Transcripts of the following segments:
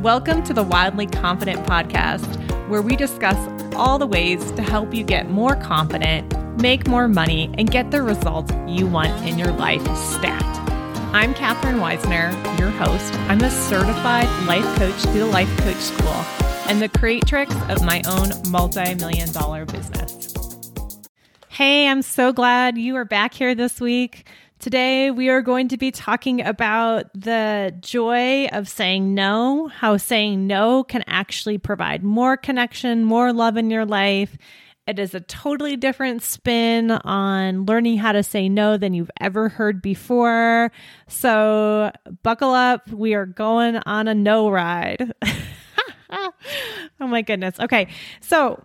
Welcome to the Wildly Confident podcast, where we discuss all the ways to help you get more confident, make more money, and get the results you want in your life stat. I'm Katherine Weissner, your host. I'm a certified life coach through the Life Coach School and the creatrix of my own multi million dollar business. Hey, I'm so glad you are back here this week. Today, we are going to be talking about the joy of saying no, how saying no can actually provide more connection, more love in your life. It is a totally different spin on learning how to say no than you've ever heard before. So, buckle up. We are going on a no ride. oh my goodness. Okay. So,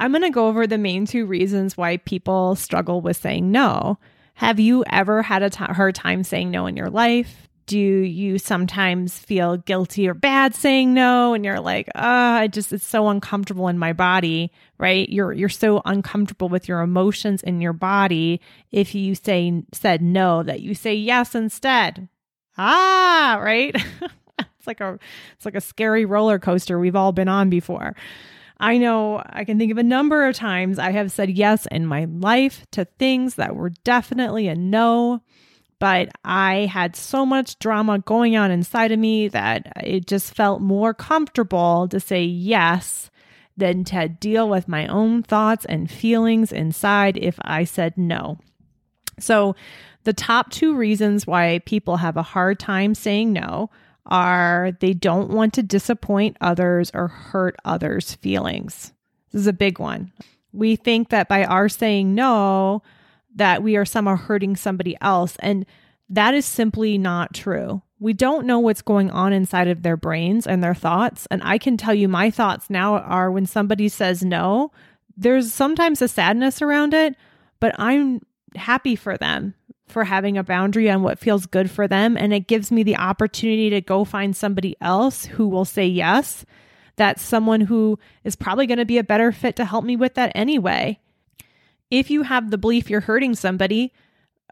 I'm going to go over the main two reasons why people struggle with saying no. Have you ever had a t- hard time saying no in your life? Do you sometimes feel guilty or bad saying no and you're like, "Ah, oh, I just it's so uncomfortable in my body," right? You're you're so uncomfortable with your emotions in your body if you say said no that you say yes instead. Ah, right? it's like a it's like a scary roller coaster we've all been on before. I know I can think of a number of times I have said yes in my life to things that were definitely a no, but I had so much drama going on inside of me that it just felt more comfortable to say yes than to deal with my own thoughts and feelings inside if I said no. So, the top two reasons why people have a hard time saying no are they don't want to disappoint others or hurt others' feelings. This is a big one. We think that by our saying no, that we are somehow hurting somebody else. And that is simply not true. We don't know what's going on inside of their brains and their thoughts. And I can tell you, my thoughts now are when somebody says no, there's sometimes a sadness around it, but I'm happy for them for having a boundary on what feels good for them. And it gives me the opportunity to go find somebody else who will say yes. That's someone who is probably going to be a better fit to help me with that anyway. If you have the belief you're hurting somebody,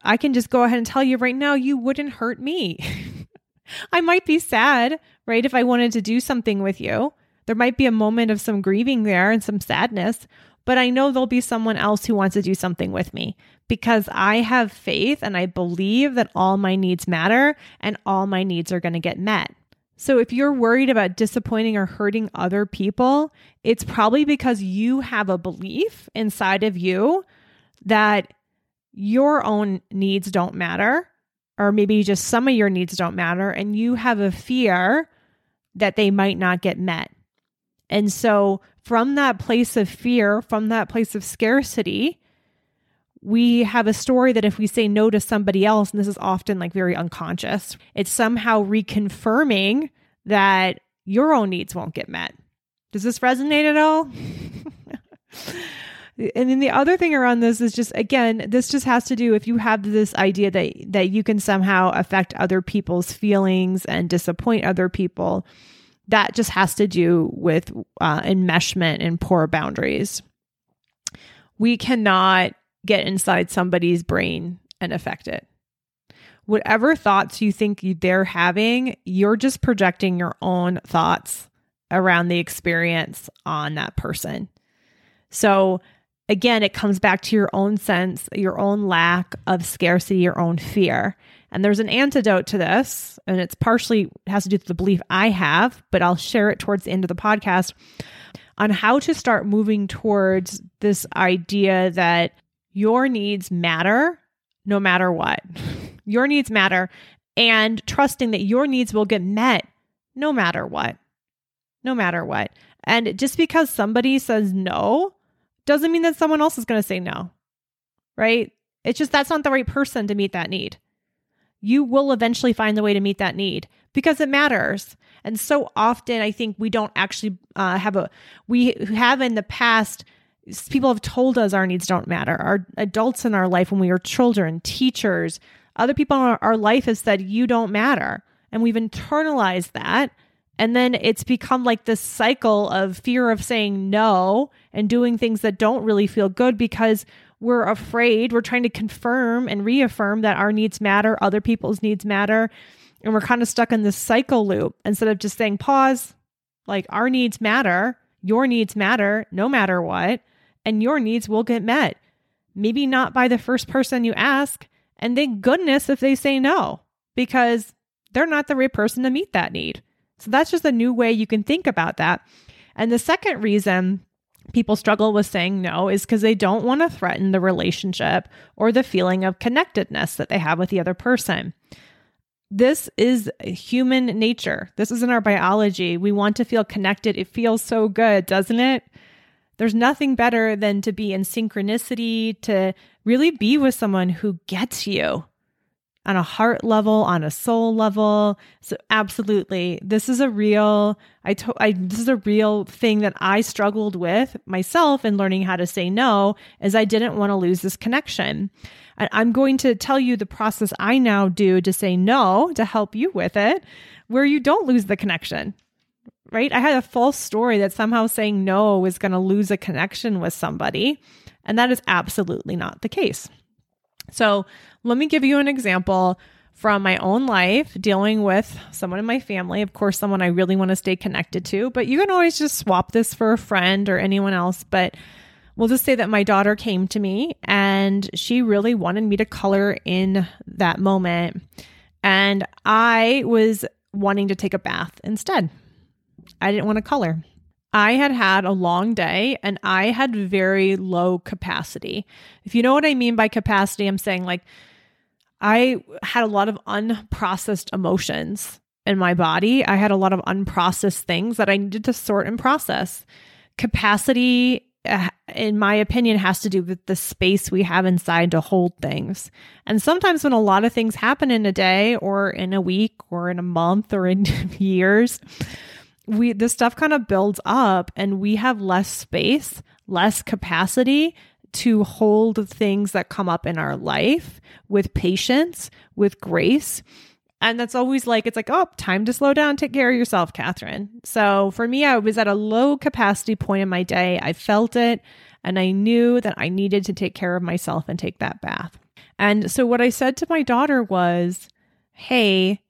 I can just go ahead and tell you right now, you wouldn't hurt me. I might be sad, right? If I wanted to do something with you, there might be a moment of some grieving there and some sadness, but I know there'll be someone else who wants to do something with me because I have faith and I believe that all my needs matter and all my needs are going to get met. So if you're worried about disappointing or hurting other people, it's probably because you have a belief inside of you that your own needs don't matter, or maybe just some of your needs don't matter, and you have a fear that they might not get met. And so, from that place of fear, from that place of scarcity, we have a story that if we say no to somebody else, and this is often like very unconscious, it's somehow reconfirming that your own needs won't get met. Does this resonate at all? and then the other thing around this is just again, this just has to do if you have this idea that that you can somehow affect other people's feelings and disappoint other people. That just has to do with uh, enmeshment and poor boundaries. We cannot get inside somebody's brain and affect it. Whatever thoughts you think they're having, you're just projecting your own thoughts around the experience on that person. So, again, it comes back to your own sense, your own lack of scarcity, your own fear. And there's an antidote to this, and it's partially has to do with the belief I have, but I'll share it towards the end of the podcast on how to start moving towards this idea that your needs matter no matter what. Your needs matter and trusting that your needs will get met no matter what. No matter what. And just because somebody says no doesn't mean that someone else is going to say no. Right? It's just that's not the right person to meet that need. You will eventually find the way to meet that need because it matters. And so often, I think we don't actually uh, have a, we have in the past people have told us our needs don't matter. Our adults in our life when we were children, teachers, other people in our, our life have said, you don't matter. And we've internalized that. And then it's become like this cycle of fear of saying no and doing things that don't really feel good because we're afraid, we're trying to confirm and reaffirm that our needs matter, other people's needs matter. And we're kind of stuck in this cycle loop instead of just saying, pause, like our needs matter, your needs matter no matter what, and your needs will get met. Maybe not by the first person you ask. And thank goodness if they say no, because they're not the right person to meet that need. So that's just a new way you can think about that. And the second reason people struggle with saying no is because they don't want to threaten the relationship or the feeling of connectedness that they have with the other person. This is human nature. This is in our biology. We want to feel connected. It feels so good, doesn't it? There's nothing better than to be in synchronicity, to really be with someone who gets you, on a heart level, on a soul level. So absolutely, this is a real I, to, I this is a real thing that I struggled with myself in learning how to say no, as I didn't want to lose this connection. And I'm going to tell you the process I now do to say no to help you with it, where you don't lose the connection. Right? I had a false story that somehow saying no is going to lose a connection with somebody, and that is absolutely not the case. So, let me give you an example from my own life dealing with someone in my family, of course, someone I really want to stay connected to, but you can always just swap this for a friend or anyone else. But we'll just say that my daughter came to me and she really wanted me to color in that moment. And I was wanting to take a bath instead. I didn't want to color. I had had a long day and I had very low capacity. If you know what I mean by capacity, I'm saying like I had a lot of unprocessed emotions in my body. I had a lot of unprocessed things that I needed to sort and process. Capacity, uh, in my opinion, has to do with the space we have inside to hold things. And sometimes when a lot of things happen in a day or in a week or in a month or in years, we this stuff kind of builds up and we have less space, less capacity to hold things that come up in our life with patience, with grace. And that's always like, it's like, oh, time to slow down, take care of yourself, Catherine. So for me, I was at a low capacity point in my day. I felt it and I knew that I needed to take care of myself and take that bath. And so what I said to my daughter was, hey,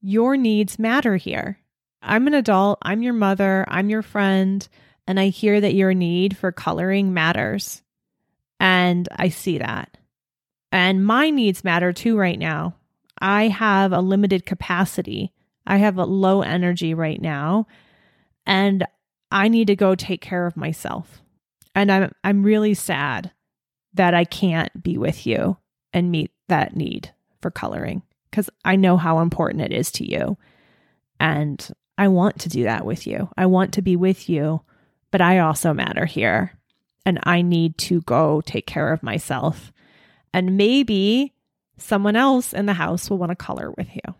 your needs matter here. I'm an adult, I'm your mother, I'm your friend, and I hear that your need for coloring matters. And I see that. And my needs matter too right now. I have a limited capacity. I have a low energy right now. And I need to go take care of myself. And I'm I'm really sad that I can't be with you and meet that need for coloring because I know how important it is to you. And I want to do that with you. I want to be with you, but I also matter here and I need to go take care of myself. And maybe someone else in the house will want to color with you.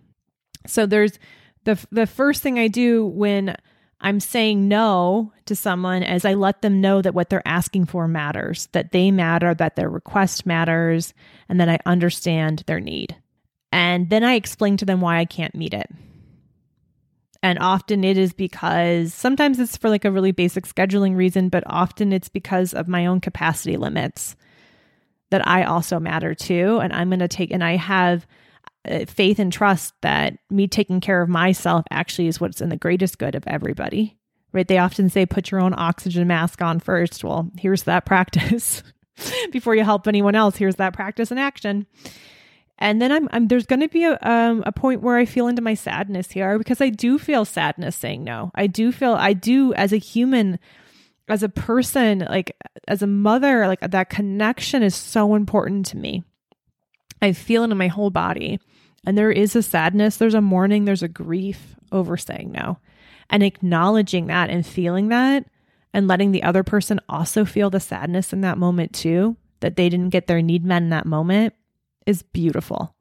So there's the the first thing I do when I'm saying no to someone is I let them know that what they're asking for matters, that they matter, that their request matters, and that I understand their need. And then I explain to them why I can't meet it. And often it is because sometimes it's for like a really basic scheduling reason, but often it's because of my own capacity limits that I also matter too. And I'm going to take, and I have uh, faith and trust that me taking care of myself actually is what's in the greatest good of everybody. Right? They often say, put your own oxygen mask on first. Well, here's that practice. Before you help anyone else, here's that practice in action. And then I'm, I'm there's going to be a um, a point where I feel into my sadness here because I do feel sadness saying no. I do feel I do as a human, as a person, like as a mother, like that connection is so important to me. I feel it in my whole body, and there is a sadness, there's a mourning, there's a grief over saying no, and acknowledging that and feeling that, and letting the other person also feel the sadness in that moment too, that they didn't get their need met in that moment is beautiful.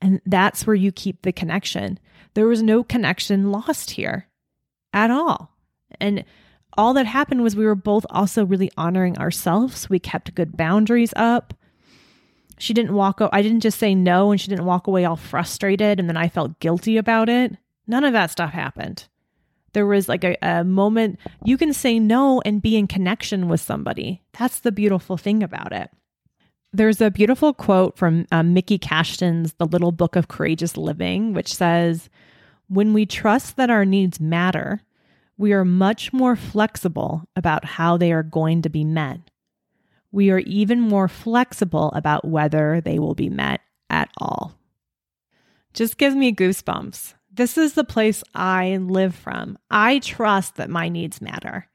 And that's where you keep the connection. There was no connection lost here at all. And all that happened was we were both also really honoring ourselves. We kept good boundaries up. She didn't walk I didn't just say no and she didn't walk away all frustrated and then I felt guilty about it. None of that stuff happened. There was like a, a moment you can say no and be in connection with somebody. That's the beautiful thing about it. There's a beautiful quote from um, Miki Kashtan's The Little Book of Courageous Living, which says, When we trust that our needs matter, we are much more flexible about how they are going to be met. We are even more flexible about whether they will be met at all. Just gives me goosebumps. This is the place I live from. I trust that my needs matter.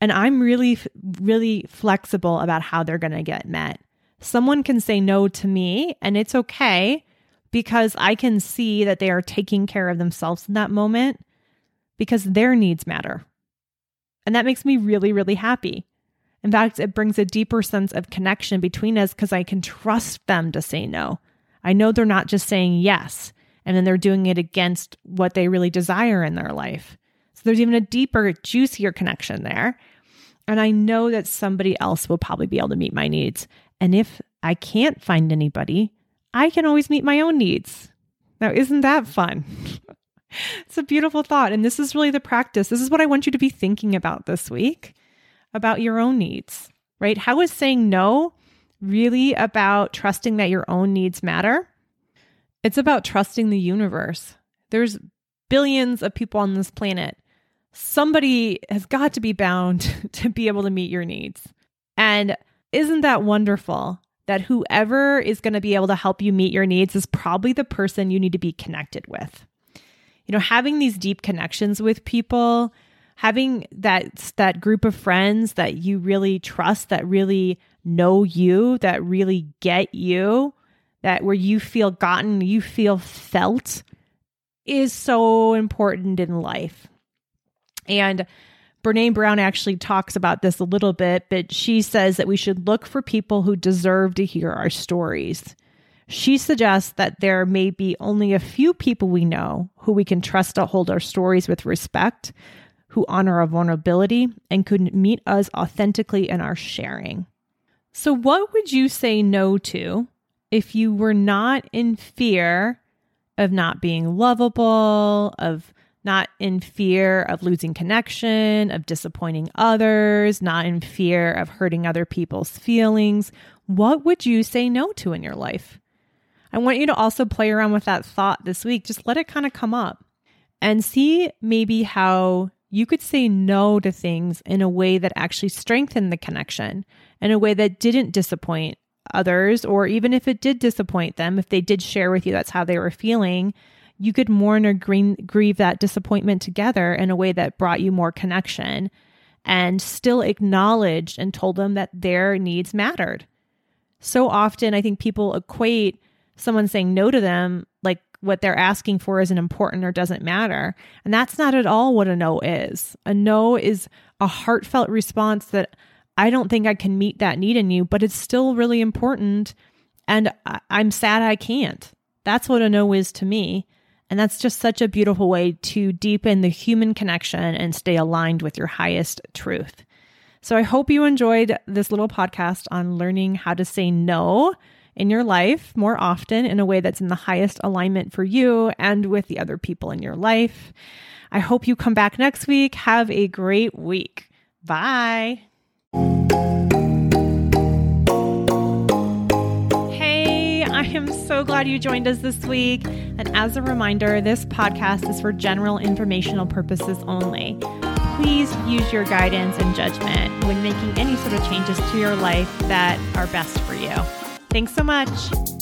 And I'm really, really flexible about how they're going to get met. Someone can say no to me, and it's okay because I can see that they are taking care of themselves in that moment because their needs matter. And that makes me really, really happy. In fact, it brings a deeper sense of connection between us because I can trust them to say no. I know they're not just saying yes and then they're doing it against what they really desire in their life. So there's even a deeper, juicier connection there. And I know that somebody else will probably be able to meet my needs. And if I can't find anybody, I can always meet my own needs. Now, isn't that fun? it's a beautiful thought. And this is really the practice. This is what I want you to be thinking about this week about your own needs, right? How is saying no really about trusting that your own needs matter? It's about trusting the universe. There's billions of people on this planet somebody has got to be bound to be able to meet your needs. And isn't that wonderful that whoever is going to be able to help you meet your needs is probably the person you need to be connected with? You know, having these deep connections with people, having that that group of friends that you really trust, that really know you, that really get you, that where you feel gotten, you feel felt is so important in life. And Brene Brown actually talks about this a little bit, but she says that we should look for people who deserve to hear our stories. She suggests that there may be only a few people we know who we can trust to hold our stories with respect, who honor our vulnerability, and could meet us authentically in our sharing. So, what would you say no to if you were not in fear of not being lovable, of not in fear of losing connection, of disappointing others, not in fear of hurting other people's feelings, what would you say no to in your life? I want you to also play around with that thought this week. Just let it kind of come up and see maybe how you could say no to things in a way that actually strengthened the connection, in a way that didn't disappoint others, or even if it did disappoint them, if they did share with you that's how they were feeling, you could mourn or grieve that disappointment together in a way that brought you more connection and still acknowledged and told them that their needs mattered. So often, I think people equate someone saying no to them like what they're asking for isn't important or doesn't matter. And that's not at all what a no is. A no is a heartfelt response that I don't think I can meet that need in you, but it's still really important. And I'm sad I can't. That's what a no is to me. And that's just such a beautiful way to deepen the human connection and stay aligned with your highest truth. So I hope you enjoyed this little podcast on learning how to say no in your life more often in a way that's in the highest alignment for you and with the other people in your life. I hope you come back next week. Have a great week. Bye. Am so glad you joined us this week. And as a reminder, this podcast is for general informational purposes only. Please use your guidance and judgment when making any sort of changes to your life that are best for you. Thanks so much.